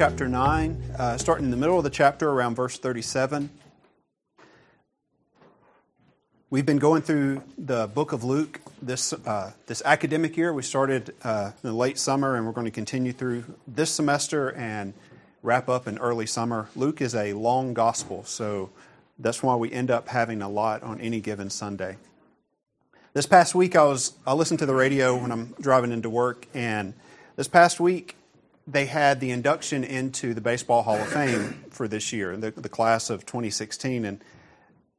chapter 9, uh, starting in the middle of the chapter around verse 37. We've been going through the book of Luke this, uh, this academic year. We started uh, in the late summer and we're going to continue through this semester and wrap up in early summer. Luke is a long gospel, so that's why we end up having a lot on any given Sunday. This past week, I was I listened to the radio when I'm driving into work, and this past week they had the induction into the Baseball Hall of Fame for this year, the, the class of 2016, and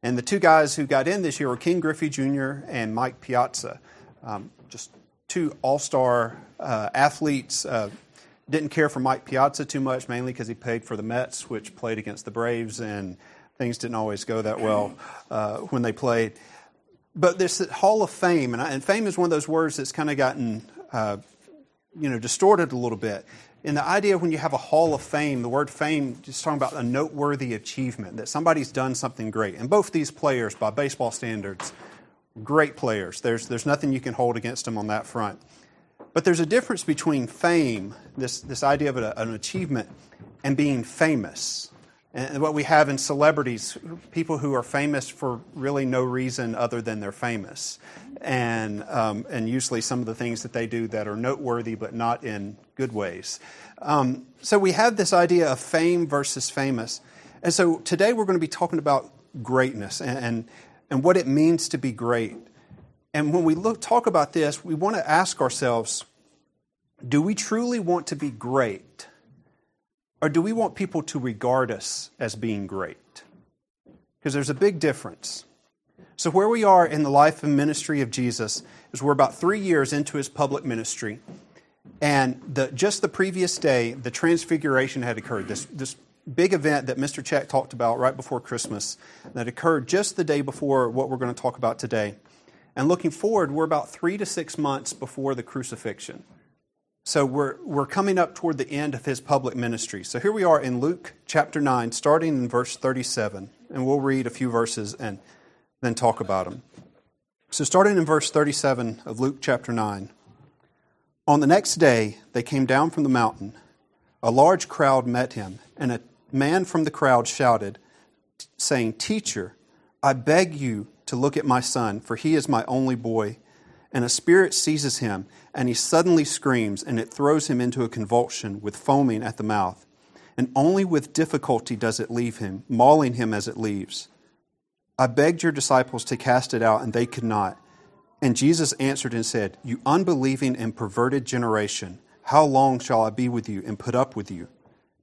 and the two guys who got in this year were Ken Griffey Jr. and Mike Piazza, um, just two all-star uh, athletes. Uh, didn't care for Mike Piazza too much, mainly because he played for the Mets, which played against the Braves, and things didn't always go that well uh, when they played but this Hall of Fame, and, I, and, fame is one of those words that's kind of gotten, uh, you know, distorted a little bit. And the idea when you have a Hall of Fame, the word fame just talking about a noteworthy achievement, that somebody's done something great. And both these players, by baseball standards, great players. There's, there's nothing you can hold against them on that front. But there's a difference between fame, this, this idea of an achievement, and being famous. And what we have in celebrities, people who are famous for really no reason other than they're famous. And, um, and usually some of the things that they do that are noteworthy but not in good ways. Um, so we have this idea of fame versus famous. And so today we're going to be talking about greatness and, and, and what it means to be great. And when we look, talk about this, we want to ask ourselves do we truly want to be great? Or do we want people to regard us as being great? Because there's a big difference. So, where we are in the life and ministry of Jesus is we're about three years into his public ministry. And the, just the previous day, the transfiguration had occurred. This, this big event that Mr. Check talked about right before Christmas that occurred just the day before what we're going to talk about today. And looking forward, we're about three to six months before the crucifixion. So we're, we're coming up toward the end of his public ministry. So here we are in Luke chapter 9, starting in verse 37, and we'll read a few verses and then talk about them. So starting in verse 37 of Luke chapter 9. On the next day, they came down from the mountain. A large crowd met him, and a man from the crowd shouted, saying, Teacher, I beg you to look at my son, for he is my only boy and a spirit seizes him, and he suddenly screams, and it throws him into a convulsion with foaming at the mouth. And only with difficulty does it leave him, mauling him as it leaves. I begged your disciples to cast it out, and they could not. And Jesus answered and said, You unbelieving and perverted generation, how long shall I be with you and put up with you?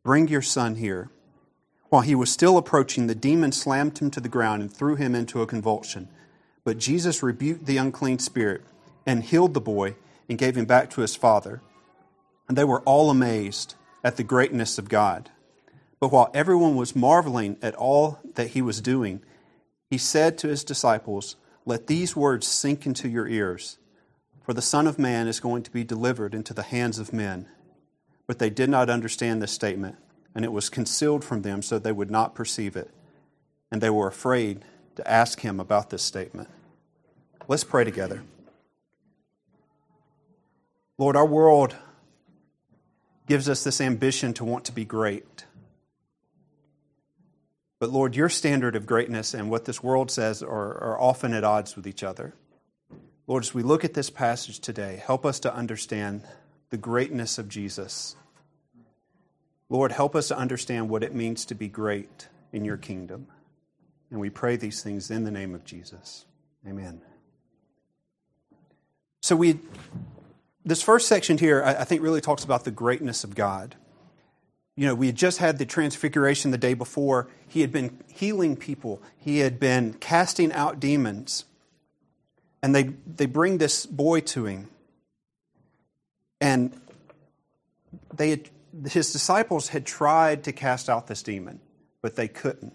Bring your son here. While he was still approaching, the demon slammed him to the ground and threw him into a convulsion. But Jesus rebuked the unclean spirit and healed the boy and gave him back to his father. And they were all amazed at the greatness of God. But while everyone was marveling at all that he was doing, he said to his disciples, Let these words sink into your ears, for the Son of Man is going to be delivered into the hands of men. But they did not understand this statement, and it was concealed from them so they would not perceive it. And they were afraid to ask him about this statement. Let's pray together. Lord, our world gives us this ambition to want to be great. But Lord, your standard of greatness and what this world says are, are, often at odds with each other. Lord, as we look at this passage today, help us to understand the greatness of Jesus. Lord, help us to understand what it means to be great in your kingdom. And we pray these things in the name of Jesus. Amen. So we this first section here, I, think, really talks about the greatness of God. You know, we had just had the transfiguration the day before. He had been healing people, he had been casting out demons. And they, they bring this boy to him. And they had, his disciples had tried to cast out this demon, but they couldn't.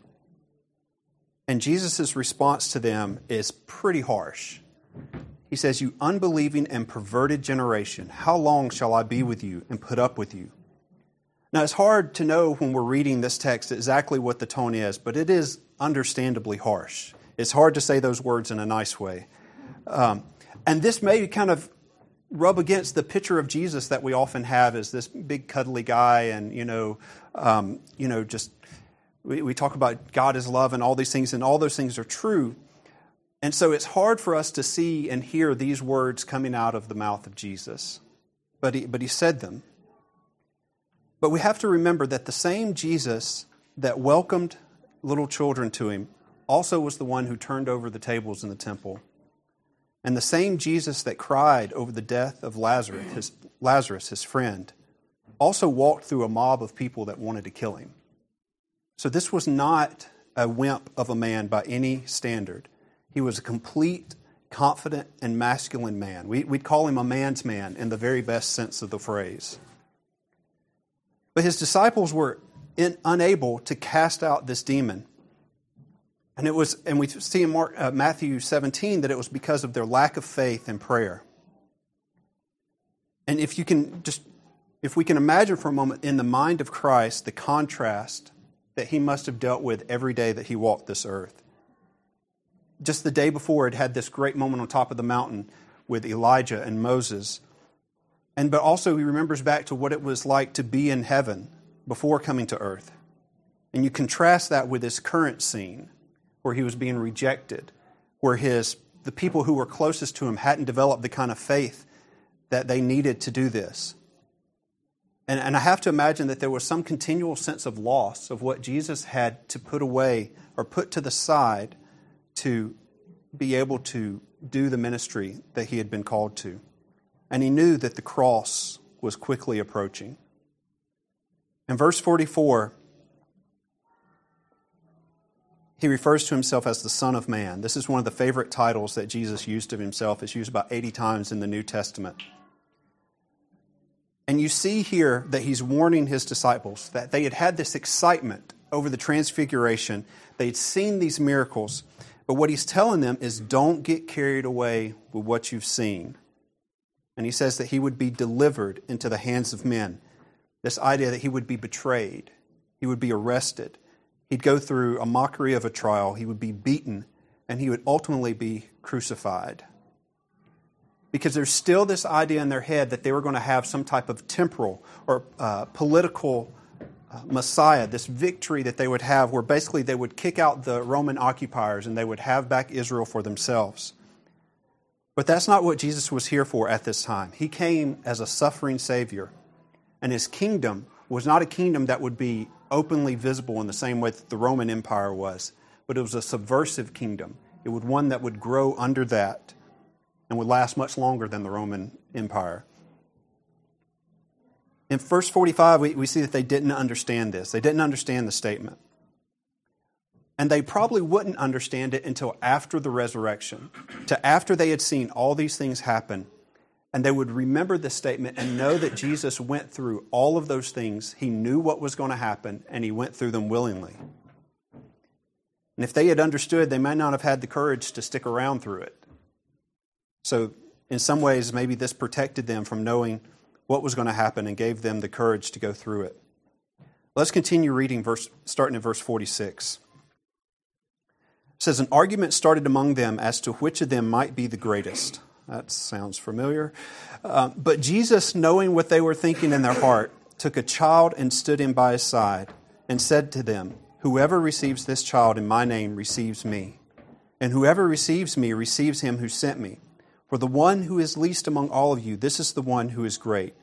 And Jesus' response to them is pretty harsh. He says, You unbelieving and perverted generation, how long shall I be with you and put up with you? Now, it's hard to know when we're reading this text exactly what the tone is, but it is understandably harsh. It's hard to say those words in a nice way. Um, and this may kind of rub against the picture of Jesus that we often have as this big cuddly guy, and you know, um, you know, just we, we talk about God is love and all these things, and all those things are true. And so it's hard for us to see and hear these words coming out of the mouth of Jesus. But he, but he said them. But we have to remember that the same Jesus that welcomed little children to him also was the one who turned over the tables in the temple. And the same Jesus that cried over the death of Lazarus, his, Lazarus, his friend, also walked through a mob of people that wanted to kill him. So this was not a wimp of a man by any standard. He was a complete, confident, and masculine man. We, would call him a man's man in the very best sense of the phrase. But his disciples were in, unable to cast out this demon. And it was, and we see in Mark, uh, Matthew 17 that it was because of their lack of faith and prayer. And if you can just, if we can imagine for a moment in the mind of Christ the contrast that he must have dealt with every day that he walked this earth just the day before had had this great moment on top of the mountain with Elijah and Moses. And but also he remembers back to what it was like to be in heaven before coming to earth. And you contrast that with this current scene where he was being rejected, where his the people who were closest to him hadn't developed the kind of faith that they needed to do this. And, and I have to imagine that there was some continual sense of loss of what Jesus had to put away or put to the side to be able to do the ministry that he had been called to. And he knew that the cross was quickly approaching. In verse 44, he refers to himself as the Son of Man. This is one of the favorite titles that Jesus used of himself. It's used about 80 times in the New Testament. And you see here that he's warning his disciples that they had had this excitement over the transfiguration. They'd seen these miracles, but what he's telling them is don't get carried away with what you've seen. And he says that he would be delivered into the hands of men. This idea that he would be betrayed, he would be arrested, he'd go through a mockery of a trial, he would be beaten, and he would ultimately be crucified. Because there's still this idea in their head that they were going to have some type of temporal or uh, political Messiah, this victory that they would have, where basically they would kick out the Roman occupiers and they would have back Israel for themselves. But that's not what Jesus was here for at this time. He came as a suffering Savior, and his kingdom was not a kingdom that would be openly visible in the same way that the Roman Empire was, but it was a subversive kingdom. It was one that would grow under that and would last much longer than the Roman Empire. In verse 45, we, we see that they didn't understand this. They didn't understand the statement. And they probably wouldn't understand it until after the resurrection, to after they had seen all these things happen. And they would remember this statement and know that Jesus went through all of those things. He knew what was going to happen, and he went through them willingly. And if they had understood, they might not have had the courage to stick around through it. So, in some ways, maybe this protected them from knowing what was going to happen and gave them the courage to go through it. Let's continue reading, verse, starting in verse 46. Says, An argument started among them as to which of them might be the greatest. That sounds familiar. Uh, but Jesus, knowing what they were thinking in their heart, took a child and stood him by his side and said to them, Whoever receives this child in my name receives me, and whoever receives me receives him who sent me. For the one who is least among all of you, this is the one who is great.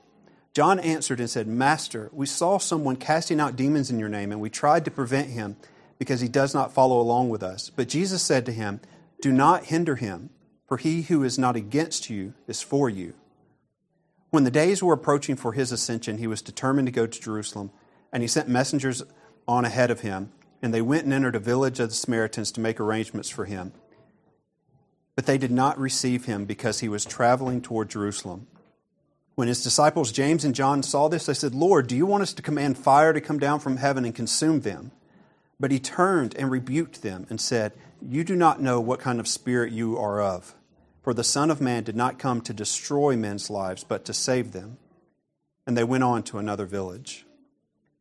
John answered and said, Master, we saw someone casting out demons in your name, and we tried to prevent him because he does not follow along with us. But Jesus said to him, Do not hinder him, for he who is not against you is for you. When the days were approaching for his ascension, he was determined to go to Jerusalem, and he sent messengers on ahead of him, and they went and entered a village of the Samaritans to make arrangements for him. But they did not receive him because he was traveling toward Jerusalem. When his disciples James and John saw this, they said, Lord, do you want us to command fire to come down from heaven and consume them? But he turned and rebuked them and said, You do not know what kind of spirit you are of. For the Son of Man did not come to destroy men's lives, but to save them. And they went on to another village.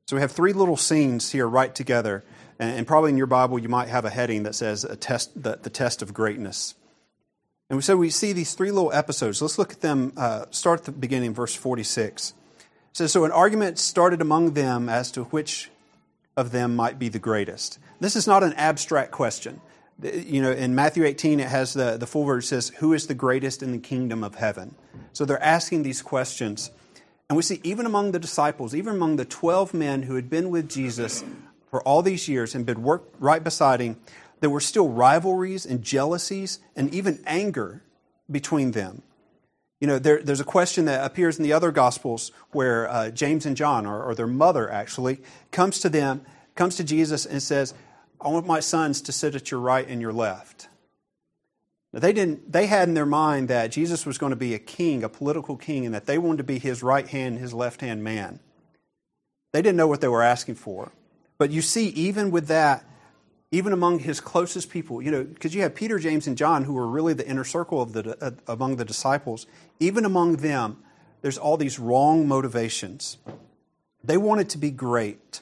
So we have three little scenes here right together. And probably in your Bible, you might have a heading that says a test, the, the test of greatness. And so we see these three little episodes. Let's look at them. Uh, start at the beginning, verse 46. It says, So an argument started among them as to which of them might be the greatest. This is not an abstract question. You know, in Matthew 18, it has the, the full verse says, Who is the greatest in the kingdom of heaven? So they're asking these questions. And we see even among the disciples, even among the 12 men who had been with Jesus for all these years and been worked right beside him, there were still rivalries and jealousies and even anger between them. You know, there, there's a question that appears in the other Gospels where uh, James and John, or, or their mother actually, comes to them, comes to Jesus and says, I want my sons to sit at your right and your left. Now, they, didn't, they had in their mind that Jesus was going to be a king, a political king, and that they wanted to be his right hand, his left hand man. They didn't know what they were asking for. But you see, even with that, even among his closest people, you know, because you have Peter, James, and John, who were really the inner circle of the, uh, among the disciples, even among them, there's all these wrong motivations. They wanted to be great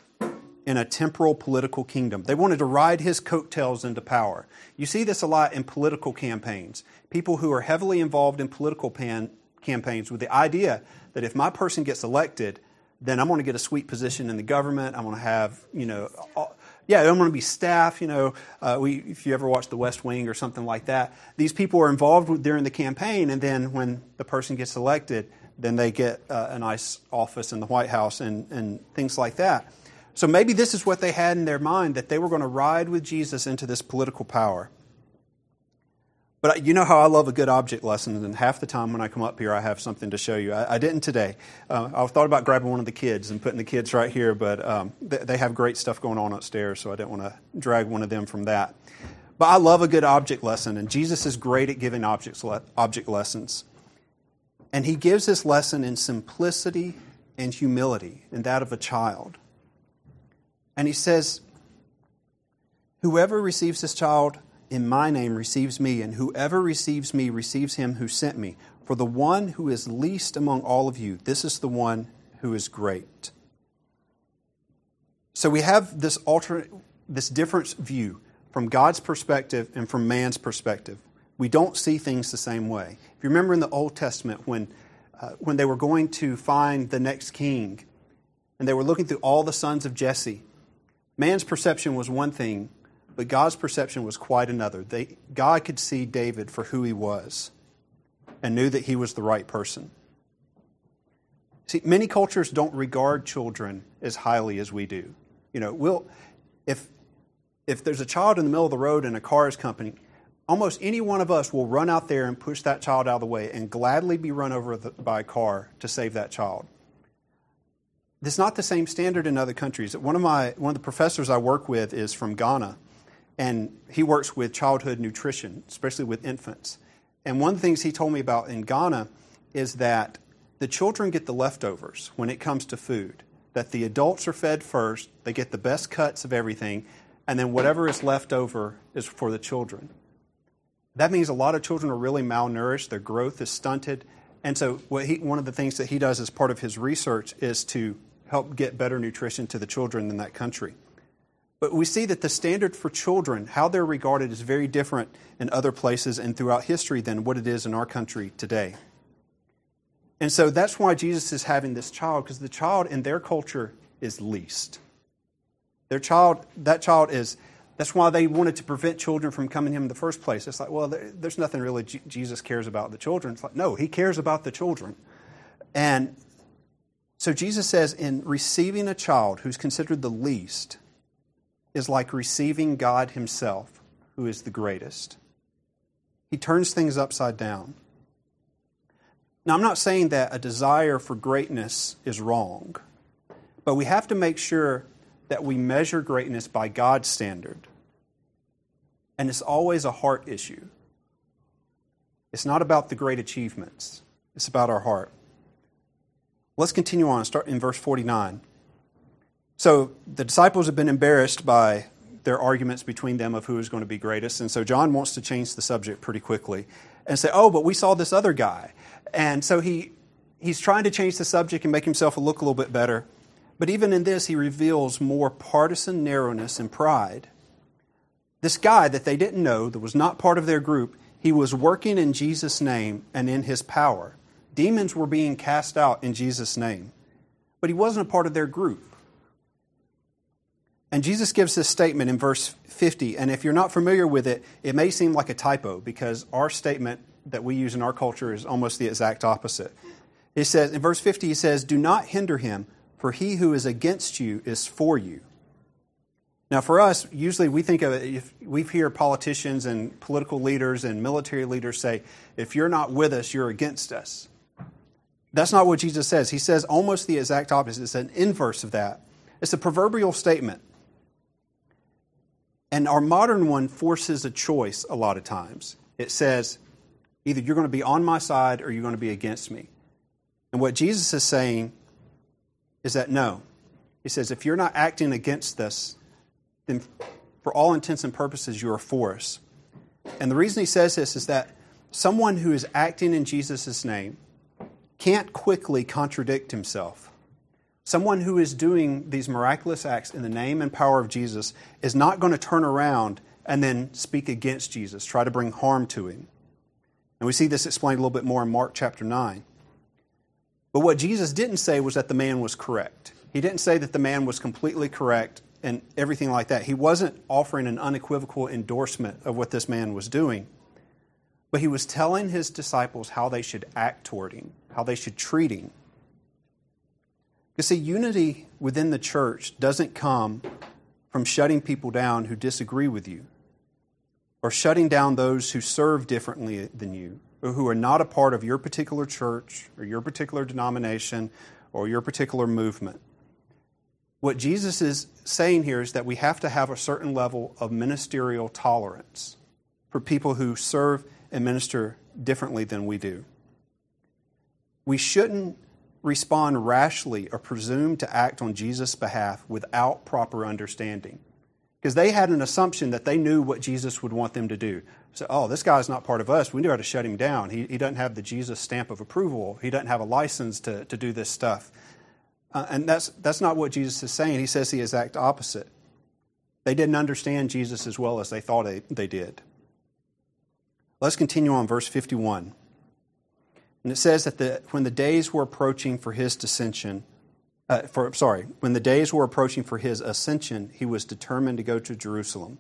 in a temporal political kingdom. They wanted to ride his coattails into power. You see this a lot in political campaigns. People who are heavily involved in political pan, campaigns with the idea that if my person gets elected, then I'm going to get a sweet position in the government. I'm going to have, you know, all, yeah, I'm going to be staff. You know, uh, we, if you ever watch The West Wing or something like that, these people are involved during the campaign, and then when the person gets elected, then they get uh, a nice office in the White House and, and things like that. So maybe this is what they had in their mind that they were going to ride with Jesus into this political power. But you know how I love a good object lesson, and half the time when I come up here, I have something to show you. I, I didn't today. Uh, I thought about grabbing one of the kids and putting the kids right here, but um, they, they have great stuff going on upstairs, so I didn't want to drag one of them from that. But I love a good object lesson, and Jesus is great at giving objects, object lessons. And he gives this lesson in simplicity and humility, in that of a child. And he says, Whoever receives this child in my name receives me, and whoever receives me receives him who sent me. For the one who is least among all of you, this is the one who is great. So we have this alternate, this different view from God's perspective and from man's perspective. We don't see things the same way. If you remember in the Old Testament when, uh, when they were going to find the next king, and they were looking through all the sons of Jesse, man's perception was one thing, but God's perception was quite another. They, God could see David for who he was and knew that he was the right person. See, many cultures don't regard children as highly as we do. You know, we'll, if, if there's a child in the middle of the road and a car is coming, almost any one of us will run out there and push that child out of the way and gladly be run over the, by a car to save that child. It's not the same standard in other countries. One of my one of the professors I work with is from Ghana, and he works with childhood nutrition, especially with infants. And one of the things he told me about in Ghana is that the children get the leftovers when it comes to food. That the adults are fed first, they get the best cuts of everything, and then whatever is left over is for the children. That means a lot of children are really malnourished, their growth is stunted. And so, he, one of the things that he does as part of his research is to help get better nutrition to the children in that country. But we see that the standard for children, how they're regarded, is very different in other places and throughout history than what it is in our country today. And so that's why Jesus is having this child, because the child in their culture is least. Their child, that child is, that's why they wanted to prevent children from coming to him in the first place. It's like, well, there's nothing really Jesus cares about the children. It's like, no, he cares about the children. And so Jesus says, in receiving a child who's considered the least, is like receiving God Himself, who is the greatest. He turns things upside down. Now, I'm not saying that a desire for greatness is wrong, but we have to make sure that we measure greatness by God's standard. And it's always a heart issue. It's not about the great achievements, it's about our heart. Let's continue on, start in verse 49. So the disciples have been embarrassed by their arguments between them of who is going to be greatest. And so John wants to change the subject pretty quickly and say, oh, but we saw this other guy. And so he, he's trying to change the subject and make himself look a little bit better. But even in this, he reveals more partisan narrowness and pride. This guy that they didn't know, that was not part of their group, He was working in Jesus' name and in his power. Demons were being cast out in Jesus' name, but he wasn't a part of their group. And Jesus gives this statement in verse 50. And if you're not familiar with it, it may seem like a typo because our statement that we use in our culture is almost the exact opposite. He says, in verse 50, he says, Do not hinder him, for he who is against you is for you. Now, for us, usually we think of it, if we hear politicians and political leaders and military leaders say, if you're not with us, you're against us. That's not what Jesus says. He says almost the exact opposite. It's an inverse of that. It's a proverbial statement. And our modern one forces a choice a lot of times. It says, either you're going to be on my side or you're going to be against me. And what Jesus is saying is that no. He says, if you're not acting against this, then for all intents and purposes, you are for us. And the reason he says this is that someone who is acting in Jesus' name can't quickly contradict himself. Someone who is doing these miraculous acts in the name and power of Jesus is not going to turn around and then speak against Jesus, try to bring harm to him. And we see this explained a little bit more in Mark chapter 9. But what Jesus didn't say was that the man was correct. He didn't say that the man was completely correct and everything like that. He wasn't offering an unequivocal endorsement of what this man was doing. But he was telling his disciples how they should act toward him, how they should treat him. You see, unity within the church doesn't come from shutting people down who disagree with you or shutting down those who serve differently than you or who are not a part of your particular church or your particular denomination or your particular movement. What Jesus is saying here is that we have to have a certain level of ministerial tolerance for people who serve and minister differently than we do. We shouldn't respond rashly or presume to act on Jesus' behalf without proper understanding. Because they had an assumption that they knew what Jesus would want them to do. So, oh, this guy's not part of us. We knew how to shut him down. He, he doesn't have the Jesus stamp of approval. He doesn't have a license to, to do this stuff. Uh, and that's, that's not what Jesus is saying. He says the exact opposite. They didn't understand Jesus as well as they thought they, they did. Let's continue on verse 51. And it says that the, when the days were approaching for his dissension, uh, for, sorry, when the days were approaching for his ascension, he was determined to go to Jerusalem.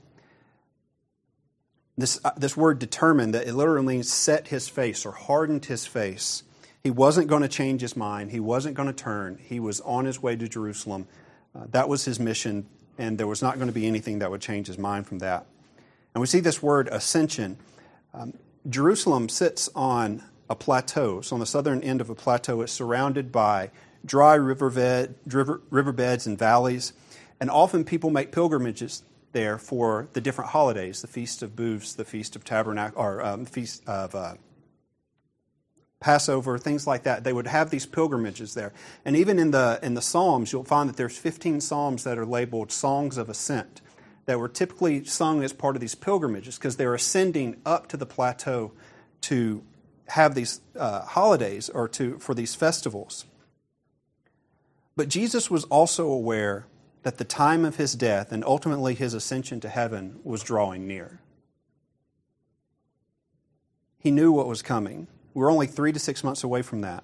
This, uh, this word determined, that it literally means set his face or hardened his face. He wasn't going to change his mind. He wasn't going to turn. He was on his way to Jerusalem. Uh, that was his mission, and there was not going to be anything that would change his mind from that. And we see this word ascension. Um, Jerusalem sits on a plateau. So on the southern end of a plateau, it's surrounded by dry riverbed, river, riverbeds and valleys. And often people make pilgrimages there for the different holidays the Feast of Booths, the Feast of Tabernacle, or um, Feast of uh, Passover, things like that. They would have these pilgrimages there. And even in the, in the Psalms, you'll find that there's 15 Psalms that are labeled Songs of Ascent that were typically sung as part of these pilgrimages because they're ascending up to the plateau to have these uh, holidays or to, for these festivals. But Jesus was also aware that the time of his death and ultimately his ascension to heaven was drawing near. He knew what was coming. We we're only three to six months away from that.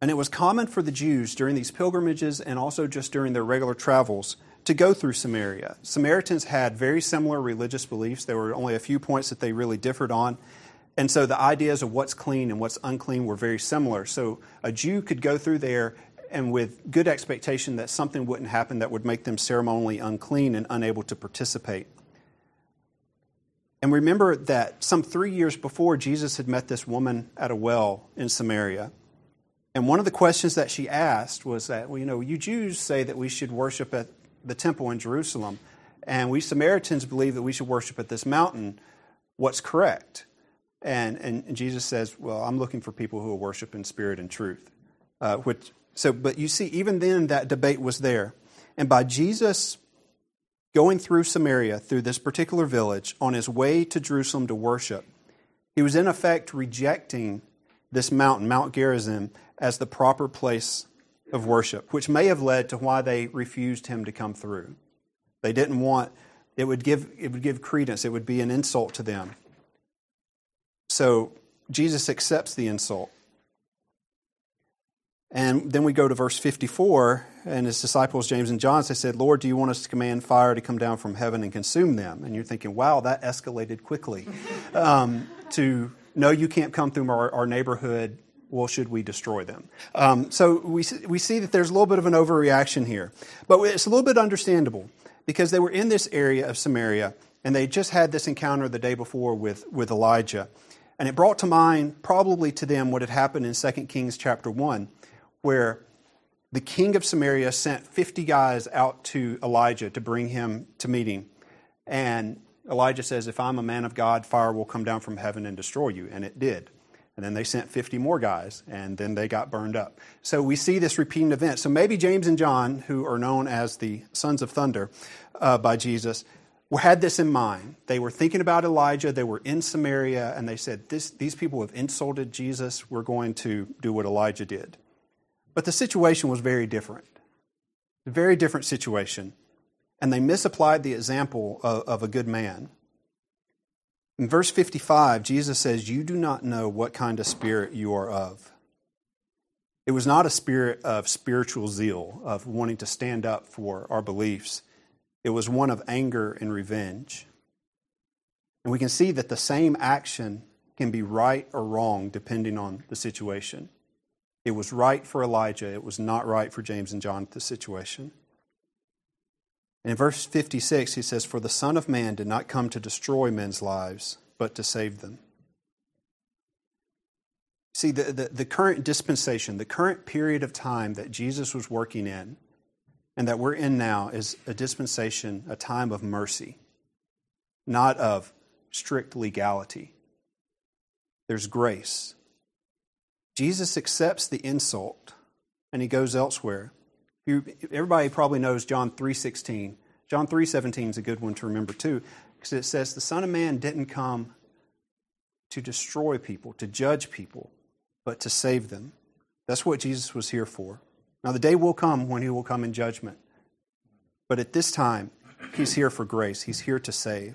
And it was common for the Jews during these pilgrimages and also just during their regular travels to go through Samaria. Samaritans had very similar religious beliefs. There were only a few points that they really differed on. And so the ideas of what's clean and what's unclean were very similar. So a Jew could go through there and with good expectation that something wouldn't happen that would make them ceremonially unclean and unable to participate. And remember that some three years before, Jesus had met this woman at a well in Samaria. And one of the questions that she asked was that, well, you know, you Jews say that we should worship at the temple in Jerusalem, and we Samaritans believe that we should worship at this mountain. What's correct? And, and, Jesus says, Well, I'm looking for people who will worship in spirit and truth. Uh, which, so, but you see, even then, that debate was there. And by Jesus going through Samaria, through this particular village, on his way to Jerusalem to worship, he was in effect rejecting this mountain, Mount Gerizim, as the proper place of worship, which may have led to why they refused him to come through. They didn't want It would give, it would give credence, it would be an insult to them. So Jesus accepts the insult. And then we go to verse 54, and his disciples, James and John, they said, Lord, do you want us to command fire to come down from heaven and consume them? And you're thinking, wow, that escalated quickly. Um, to, no, you can't come through our, our neighborhood. Well, should we destroy them? Um, so we, we see that there's a little bit of an overreaction here. But it's a little bit understandable because they were in this area of Samaria, and they just had this encounter the day before with, with Elijah. And it brought to mind, probably to them, what had happened in 2 Kings chapter 1 where the king of Samaria sent 50 guys out to Elijah to bring him to meeting. And Elijah says, If I'm a man of God, fire will come down from heaven and destroy you. And it did. And then they sent 50 more guys, and then they got burned up. So we see this repeating event. So maybe James and John, who are known as the sons of thunder uh, by Jesus, had this in mind. They were thinking about Elijah. They were in Samaria, and they said, These people have insulted Jesus. We're going to do what Elijah did. But the situation was very different. A very different situation. And they misapplied the example of, of a good man. In verse 55, Jesus says, You do not know what kind of spirit you are of. It was not a spirit of spiritual zeal, of wanting to stand up for our beliefs. It was one of anger and revenge. And we can see that the same action can be right or wrong depending on the situation. It was right for Elijah. It was not right for James and John, at the situation. And in verse 56, he says, For the Son of Man did not come to destroy men's lives, but to save them. See, the, the, the, current dispensation, the current period of time that Jesus was working in and that we're in now is a dispensation, a time of mercy, not of strict legality. There's grace, Jesus accepts the insult and he goes elsewhere. everybody probably knows John 3:16. John 3:17 is a good one to remember too because it says the son of man didn't come to destroy people, to judge people, but to save them. That's what Jesus was here for. Now the day will come when he will come in judgment. But at this time, he's here for grace. He's here to save.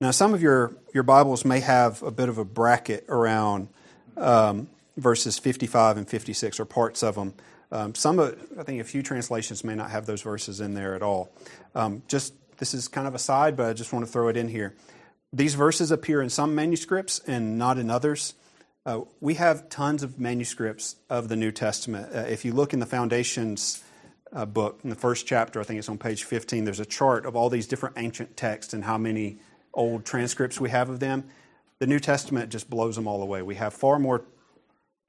Now, some of your, your Bibles may have a bit of a bracket around um, verses 55 and 56, or parts of them. Um, some, I think a few translations may not have those verses in there at all. Um, just this is kind of a side, but I just want to throw it in here. These verses appear in some manuscripts and not in others. Uh, we have tons of manuscripts of the New Testament. Uh, if you look in the Foundations uh, book, in the first chapter, I think it's on page 15, there's a chart of all these different ancient texts and how many old transcripts we have of them. The New Testament just blows them all away. We have far more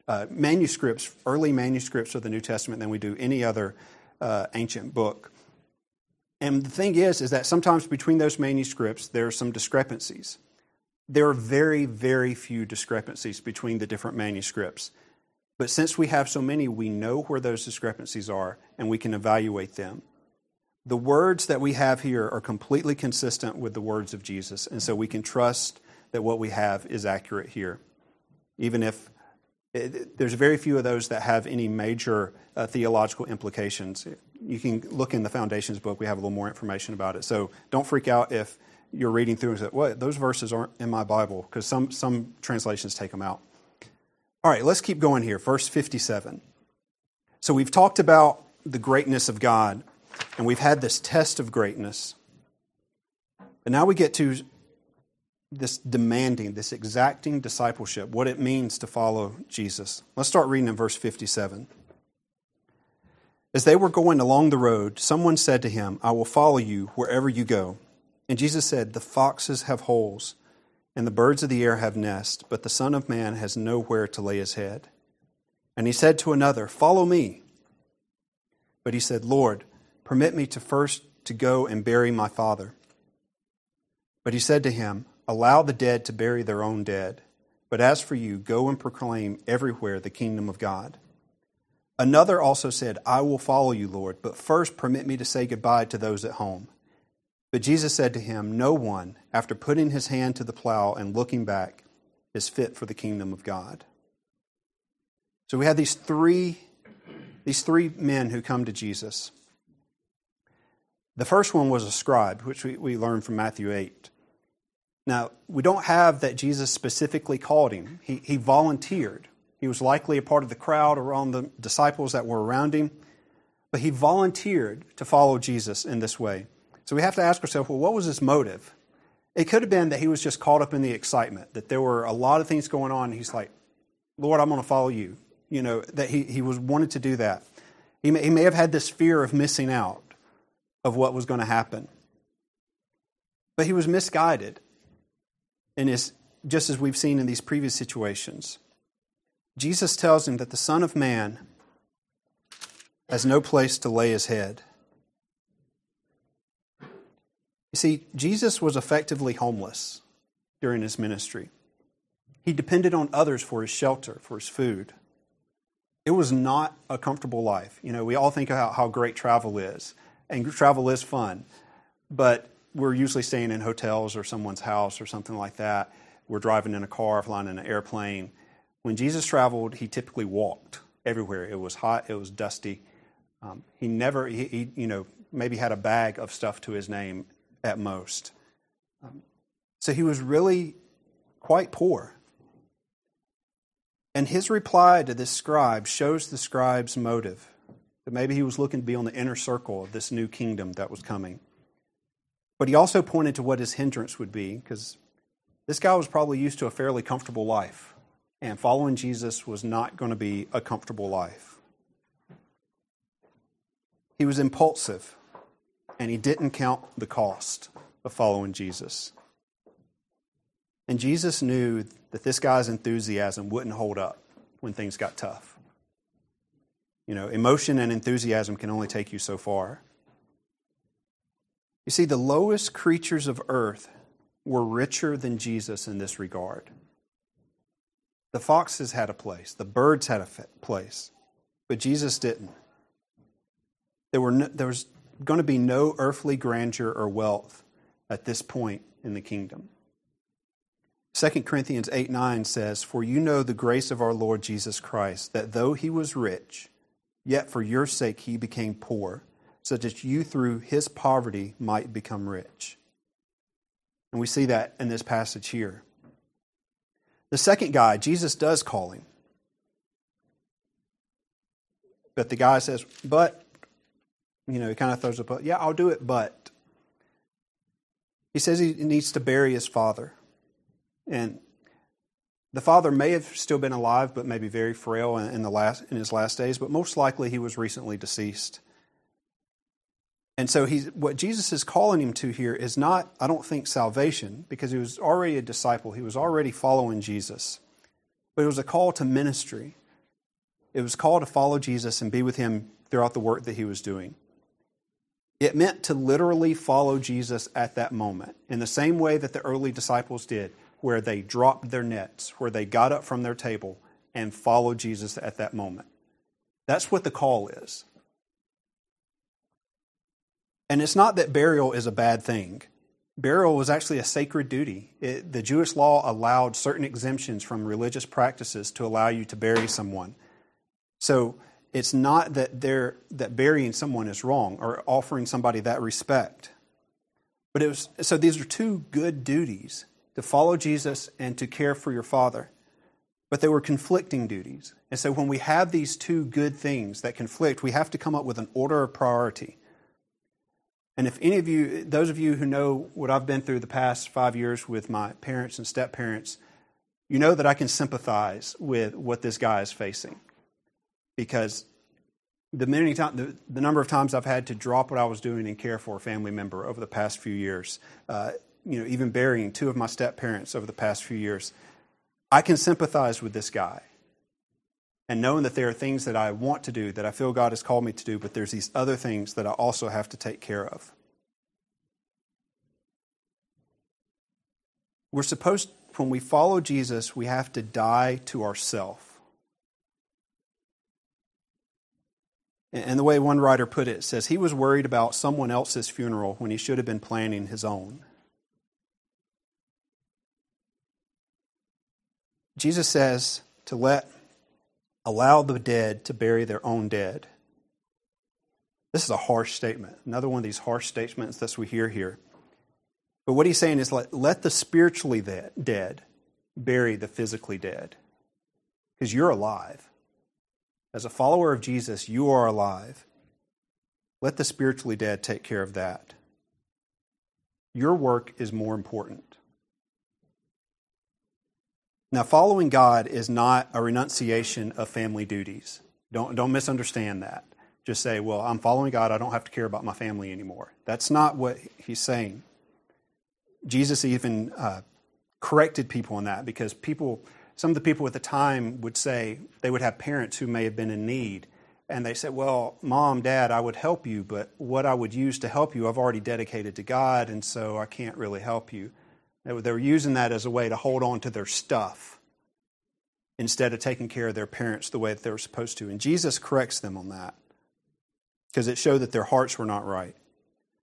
uh, manuscripts, early manuscripts of the New Testament than we do any other uh, ancient book. And the thing is, is that sometimes between those manuscripts there are some discrepancies. There are very, very few discrepancies between the different manuscripts. But since we have so many, we know where those discrepancies are and we can evaluate them. The words that we have here are completely consistent with the words of Jesus, and so we can trust that what we have is accurate here, even if it, there's very few of those that have any major uh, theological implications. You can look in the Foundations book, we have a little more information about it. So don't freak out if you're reading through and say, well, those verses aren't in my Bible, because some, some translations take them out. All right, let's keep going here. Verse 57. So we've talked about the greatness of God, and we've had this test of greatness. And now we get to this demanding, this exacting discipleship, what it means to follow Jesus. Let's start reading in verse 57. As they were going along the road, someone said to him, I will follow you wherever you go. And Jesus said, The foxes have holes, and the birds of the air have nests, but the Son of Man has nowhere to lay his head. And he said to another, Follow me. But he said, Lord, permit me to first to go and bury my father. But he said to him, Allow the dead to bury their own dead. But as for you, go and proclaim everywhere the kingdom of God. Another also said, I will follow you, Lord, but first permit me to say goodbye to those at home. But Jesus said to him, No one, after putting his hand to the plow and looking back, is fit for the kingdom of God. So we have these three, these three men who come to Jesus. The first one was a scribe, which we, we learned from Matthew 8. Now, we don't have that Jesus specifically called him. He, he volunteered. He was likely a part of the crowd or on the disciples that were around him, but he volunteered to follow Jesus in this way. So we have to ask ourselves well, what was his motive? It could have been that he was just caught up in the excitement, that there were a lot of things going on. And he's like, Lord, I'm going to follow you. You know, that he, he was wanted to do that. He may, he may have had this fear of missing out of what was going to happen. But he was misguided. And is just as we've seen in these previous situations. Jesus tells him that the Son of Man has no place to lay his head. You see, Jesus was effectively homeless during his ministry. He depended on others for his shelter, for his food. It was not a comfortable life. You know, we all think about how great travel is, and travel is fun, but we're usually staying in hotels or someone's house or something like that. We're driving in a car, flying in an airplane. When Jesus traveled, he typically walked everywhere. It was hot, it was dusty. Um, he never, he, he, you know, maybe had a bag of stuff to his name at most. Um, so he was really quite poor. And his reply to this scribe shows the scribe's motive that maybe he was looking to be on the inner circle of this new kingdom that was coming. But he also pointed to what his hindrance would be, because this guy was probably used to a fairly comfortable life, and following Jesus was not going to be a comfortable life. He was impulsive and he didn't count the cost of following Jesus. And Jesus knew that this guy's enthusiasm wouldn't hold up when things got tough. You know, emotion and enthusiasm can only take you so far. You see, the lowest creatures of earth were richer than Jesus in this regard. The foxes had a place, the birds had a place, but Jesus didn't. There, were no, there was going to be no earthly grandeur or wealth at this point in the kingdom. 2 Corinthians 8 9 says, For you know the grace of our Lord Jesus Christ, that though he was rich, yet for your sake he became poor, so that you through his poverty might become rich. And we see that in this passage here. The second guy, Jesus does call him. But the guy says, But you know, he kind of throws up, yeah, I'll do it, but. He says he needs to bury his father. And the father may have still been alive, but maybe very frail in, the last, in his last days, but most likely he was recently deceased. And so he's, what Jesus is calling him to here is not, I don't think, salvation, because he was already a disciple. He was already following Jesus. But it was a call to ministry. It was a call to follow Jesus and be with him throughout the work that he was doing. It meant to literally follow Jesus at that moment, in the same way that the early disciples did, where they dropped their nets, where they got up from their table and followed Jesus at that moment. That's what the call is. And it's not that burial is a bad thing. Burial was actually a sacred duty. It, the Jewish law allowed certain exemptions from religious practices to allow you to bury someone. So it's not that they're that burying someone is wrong or offering somebody that respect. But it was so these are two good duties to follow Jesus and to care for your father. But they were conflicting duties. And so when we have these two good things that conflict, we have to come up with an order of priority. And if any of you, those of you who know what I've been through the past five years with my parents and step parents, you know that I can sympathize with what this guy is facing because the many time, the, the, number of times I've had to drop what I was doing and care for a family member over the past few years, uh, you know, even burying two of my step parents over the past few years, I can sympathize with this guy. And knowing that there are things that I want to do, that I feel God has called me to do, but there's these other things that I also have to take care of. We're supposed, when we follow Jesus, we have to die to ourself. And the way one writer put it says he was worried about someone else's funeral when he should have been planning his own. Jesus says to let allow the dead to bury their own dead. This is a harsh statement. Another one of these harsh statements that we hear here. But what he's saying is let, let the spiritually dead bury the physically dead. Because you're alive. As a follower of Jesus, you are alive. Let the spiritually dead take care of that. Your work is more important. Now, following God is not a renunciation of family duties. Don't, don't misunderstand that. Just say, well, I'm following God. I don't have to care about my family anymore. That's not what he's saying. Jesus even uh, corrected people on that because people, some of the people at the time would say they would have parents who may have been in need. And they said, Well, mom, dad, I would help you, but what I would use to help you, I've already dedicated to God, and so I can't really help you. They were using that as a way to hold on to their stuff instead of taking care of their parents the way that they were supposed to. And Jesus corrects them on that because it showed that their hearts were not right.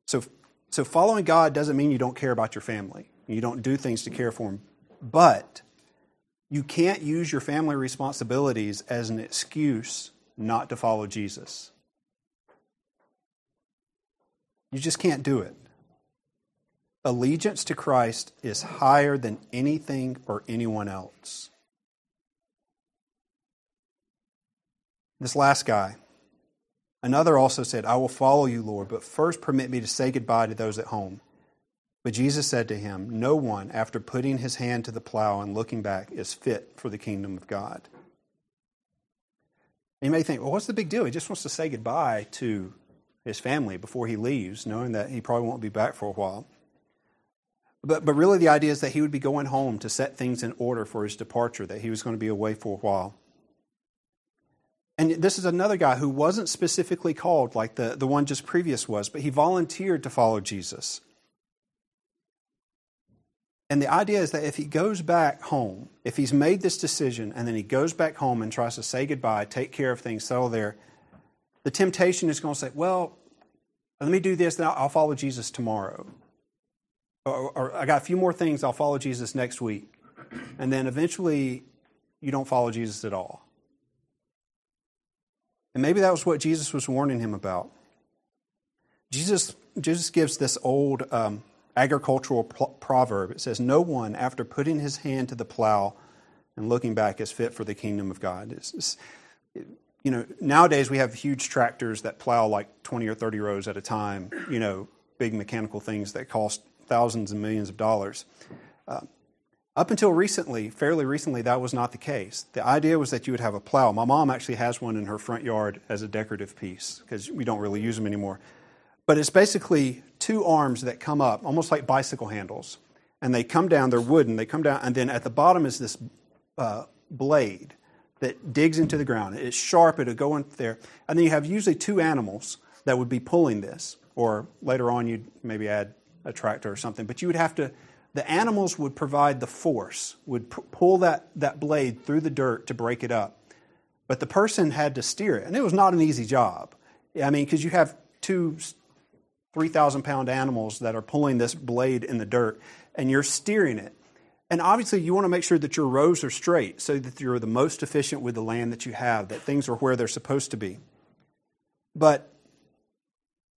So, so following God doesn't mean you don't care about your family. You don't do things to care for them. But you can't use your family responsibilities as an excuse not to follow Jesus. You just can't do it. Allegiance to Christ is higher than anything or anyone else. This last guy, another also said, I will follow you, Lord, but first permit me to say goodbye to those at home. But Jesus said to him, No one, after putting his hand to the plow and looking back, is fit for the kingdom of God. you may think, well, what's the big deal? He just wants to say goodbye to his family before he leaves, knowing that he probably won't be back for a while. But, but really, the idea is that he would be going home to set things in order for his departure, that he was going to be away for a while. And this is another guy who wasn't specifically called like the, the one just previous was, but he volunteered to follow Jesus. And the idea is that if he goes back home, if he's made this decision and then he goes back home and tries to say goodbye, take care of things, settle there, the temptation is going to say, well, let me do this, then I'll follow Jesus tomorrow or, or I got a few more things, I'll follow Jesus next week. And then eventually, you don't follow Jesus at all. And maybe that was what Jesus was warning him about. Jesus, Jesus gives this old um, agricultural proverb. It says, No one, after putting his hand to the plow and looking back, is fit for the kingdom of God. It's, it's, you know, nowadays we have huge tractors that plow like 20 or 30 rows at a time, you know, big mechanical things that cost thousands and millions of dollars. Uh, up until recently, fairly recently, that was not the case. The idea was that you would have a plow. My mom actually has one in her front yard as a decorative piece because we don't really use them anymore. But it's basically two arms that come up, almost like bicycle handles. And they come down, they're wooden, they come down, and then at the bottom is this uh, blade that digs into the ground. It's sharp, it'll go in there. And then you have usually two animals that would be pulling this. Or later on, you'd maybe add a tractor or something, but you would have to, the animals would provide the force, would p- pull that, that blade through the dirt to break it up. But the person had to steer it, and it was not an easy job. I mean, because you have two 3,000 pound animals that are pulling this blade in the dirt, and you're steering it. And obviously, you want to make sure that your rows are straight so that you're the most efficient with the land that you have, that things are where they're supposed to be. But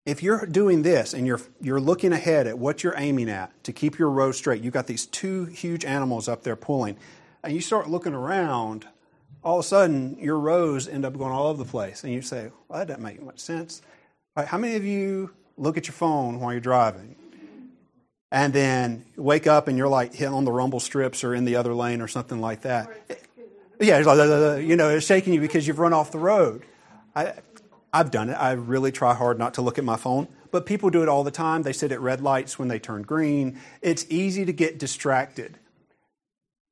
if you're doing this and you're, you're looking ahead at what you're aiming at to keep your row straight, you've got these two huge animals up there pulling, and you start looking around, all of a sudden your rows end up going all over the place. And you say, well, that doesn't make much sense. Right, how many of you look at your phone while you're driving? And then wake up and you're like hitting on the rumble strips or in the other lane or something like that. Yeah, it's like, uh, uh, uh, you know, it's shaking you because you've run off the road. I, I've done it. I really try hard not to look at my phone, but people do it all the time. They sit at red lights when they turn green. It's easy to get distracted.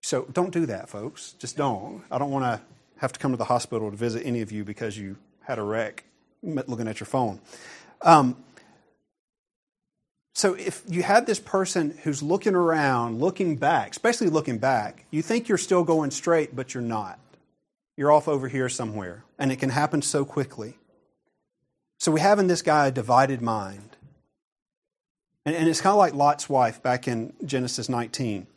So don't do that, folks. Just don't. I don't want to have to come to the hospital to visit any of you because you had a wreck looking at your phone. Um, so if you had this person who's looking around, looking back, especially looking back, you think you're still going straight, but you're not. You're off over here somewhere, and it can happen so quickly. So we have in this guy a divided mind. And, and it's kind of like Lot's wife back in Genesis 19.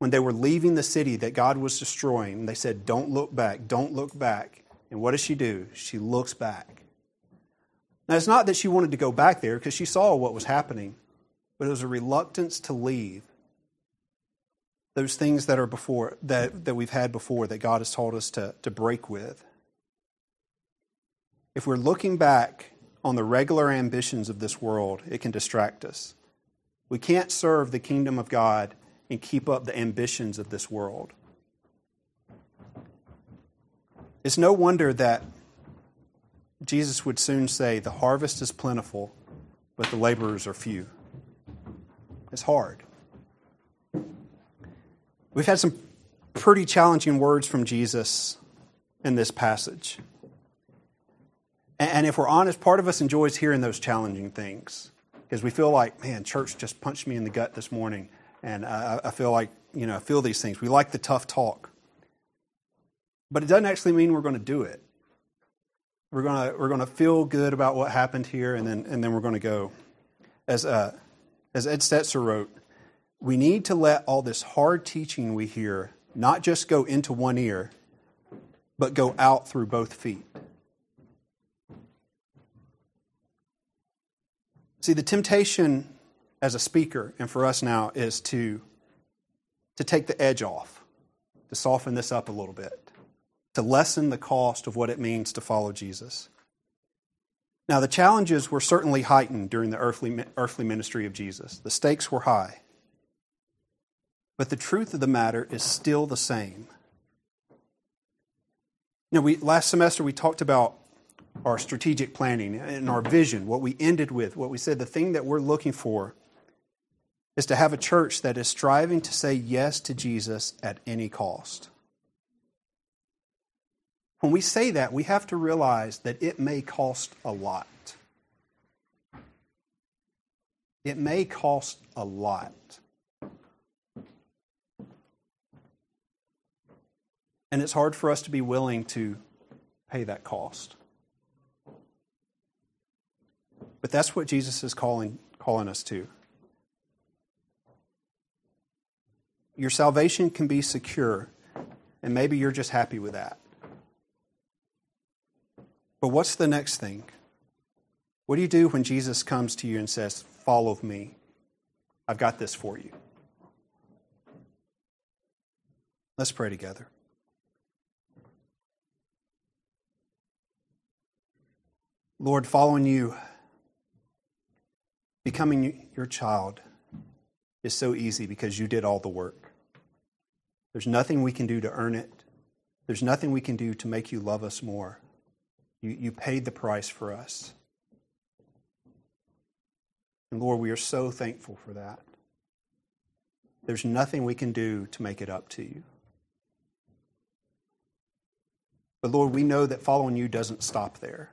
When they were leaving the city that God was destroying, they said, Don't look back, don't look back. And what does she do? She looks back. Now, it's not that she wanted to go back there because she saw what was happening, but it was a reluctance to leave those things that are before that, that we've had before that God has told us to, to break with. If we're looking back on the regular ambitions of this world, it can distract us. We can't serve the kingdom of God and keep up the ambitions of this world. It's no wonder that Jesus would soon say, The harvest is plentiful, but the laborers are few. It's hard. We've had some pretty challenging words from Jesus in this passage. And if we're honest, part of us enjoys hearing those challenging things because we feel like, man, church just punched me in the gut this morning. And I, feel like, you know, I feel these things. We like the tough talk. But it doesn't actually mean we're going to do it. We're going to, we're to feel good about what happened here, and then, and then we're going to go. As, uh, as Ed Stetzer wrote, we need to let all this hard teaching we hear not just go into one ear, but go out through both feet. See, the temptation as a speaker and for us now is to, to take the edge off, to soften this up a little bit, to lessen the cost of what it means to follow Jesus. Now, the challenges were certainly heightened during the earthly, earthly ministry of Jesus. The stakes were high. But the truth of the matter is still the same. Know, we, last semester we talked about our strategic planning and our vision, what we ended with, what we said, the thing that we're looking for is to have a church that is striving to say yes to Jesus at any cost. When we say that, we have to realize that it may cost a lot. It may cost a lot. And it's hard for us to be willing to pay that cost. But that's what Jesus is calling, calling us to. Your salvation can be secure, and maybe you're just happy with that. But what's the next thing? What do you do when Jesus comes to you and says, Follow me? I've got this for you. Let's pray together. Lord, following you Becoming your child is so easy because you did all the work. There's nothing we can do to earn it. There's nothing we can do to make you love us more. You, you paid the price for us. And Lord, we are so thankful for that. There's nothing we can do to make it up to you. But Lord, we know that following you doesn't stop there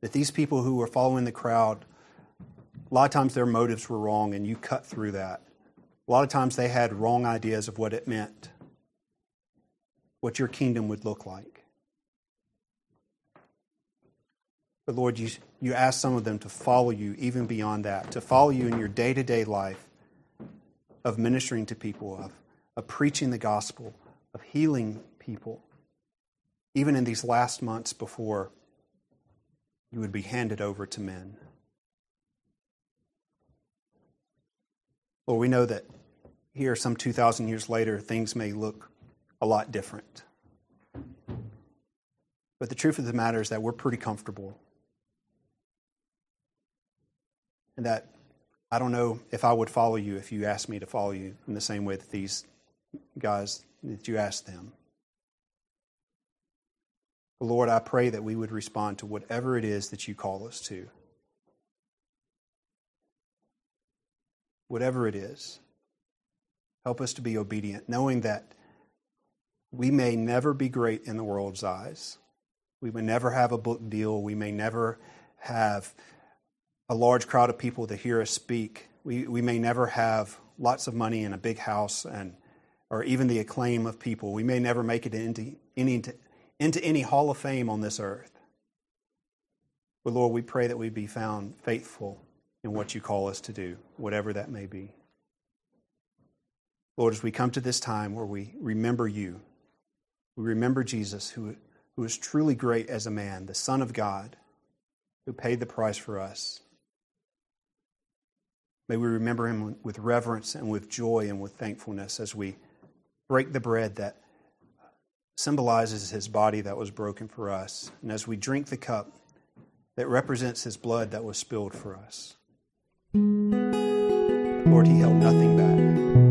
that these people who were following the crowd, a lot of times their motives were wrong, and you cut through that. A lot of times they had wrong ideas of what it meant, what your kingdom would look like. But Lord, you, you ask some of them to follow you even beyond that, to follow you in your day to day life of ministering to people, of, of preaching the gospel, of healing people, even in these last months before you would be handed over to men. Lord, we know that here, some 2,000 years later, things may look a lot different. But the truth of the matter is that we're pretty comfortable. And that I don't know if I would follow you if you asked me to follow you in the same way that these guys, that you asked them. Lord, I pray that we would respond to whatever it is that you call us to. Whatever it is, help us to be obedient, knowing that we may never be great in the world's eyes. We may never have a book deal. We may never have a large crowd of people to hear us speak. We, we may never have lots of money in a big house and or even the acclaim of people. We may never make it into any into any hall of fame on this earth. But Lord, we pray that we be found faithful in what you call us to do, whatever that may be. Lord, as we come to this time where we remember you, we remember Jesus who, who was truly great as a man, the Son of God, who paid the price for us. May we remember him with reverence and with joy and with thankfulness as we break the bread that symbolizes his body that was broken for us, and as we drink the cup that represents his blood that was spilled for us. Lord, he held nothing back.